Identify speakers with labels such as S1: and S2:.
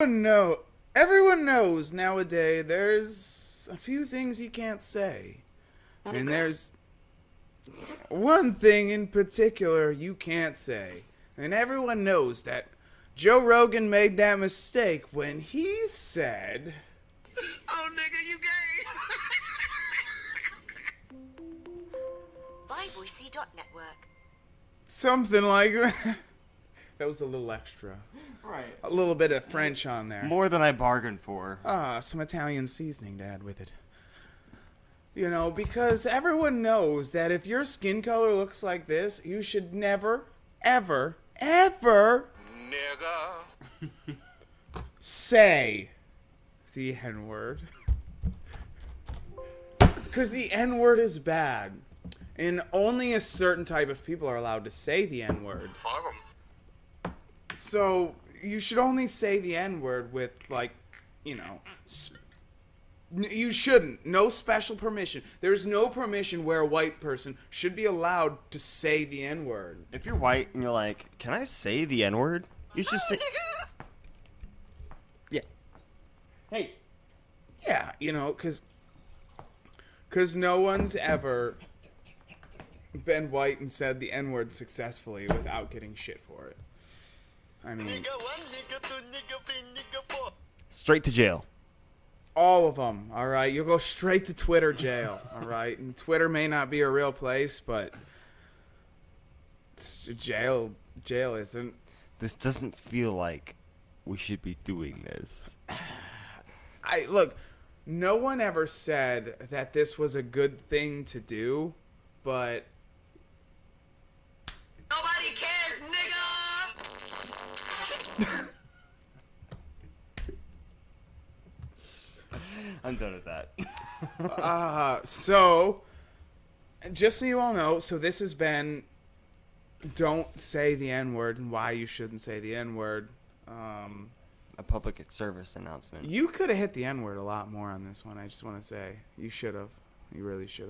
S1: No, everyone knows nowadays there's a few things you can't say. And there's one thing in particular you can't say. And everyone knows that Joe Rogan made that mistake when he said.
S2: Oh, nigga, you gay.
S3: ByVoicey.network.
S1: Something like that. That was a little extra.
S4: Right.
S1: A little bit of French on there.
S4: More than I bargained for.
S1: Ah, some Italian seasoning to add with it. You know, because everyone knows that if your skin color looks like this, you should never, ever, ever
S2: nigga.
S1: say the N word. Because the N word is bad. And only a certain type of people are allowed to say the N word.
S2: Fuck 'em.
S1: So you should only say the N word with, like, you know, sp- you shouldn't. No special permission. There's no permission where a white person should be allowed to say the N word.
S4: If you're white and you're like, can I say the N word? You should say. Yeah. Hey.
S1: Yeah, you know, because cause no one's ever been white and said the N word successfully without getting shit for it. I mean,
S2: Nigga one, nigga two, nigga three, nigga four.
S4: Straight to jail.
S1: all of them, all right? You'll go straight to Twitter jail, all right? And Twitter may not be a real place, but jail jail isn't.
S4: This doesn't feel like we should be doing this.
S1: I look, no one ever said that this was a good thing to do, but
S4: I'm done with that.
S1: uh so just so you all know, so this has been don't say the N word and why you shouldn't say the N word. Um
S4: A public service announcement.
S1: you could have hit the N word a lot more on this one. I just want to say you should have. You really should have.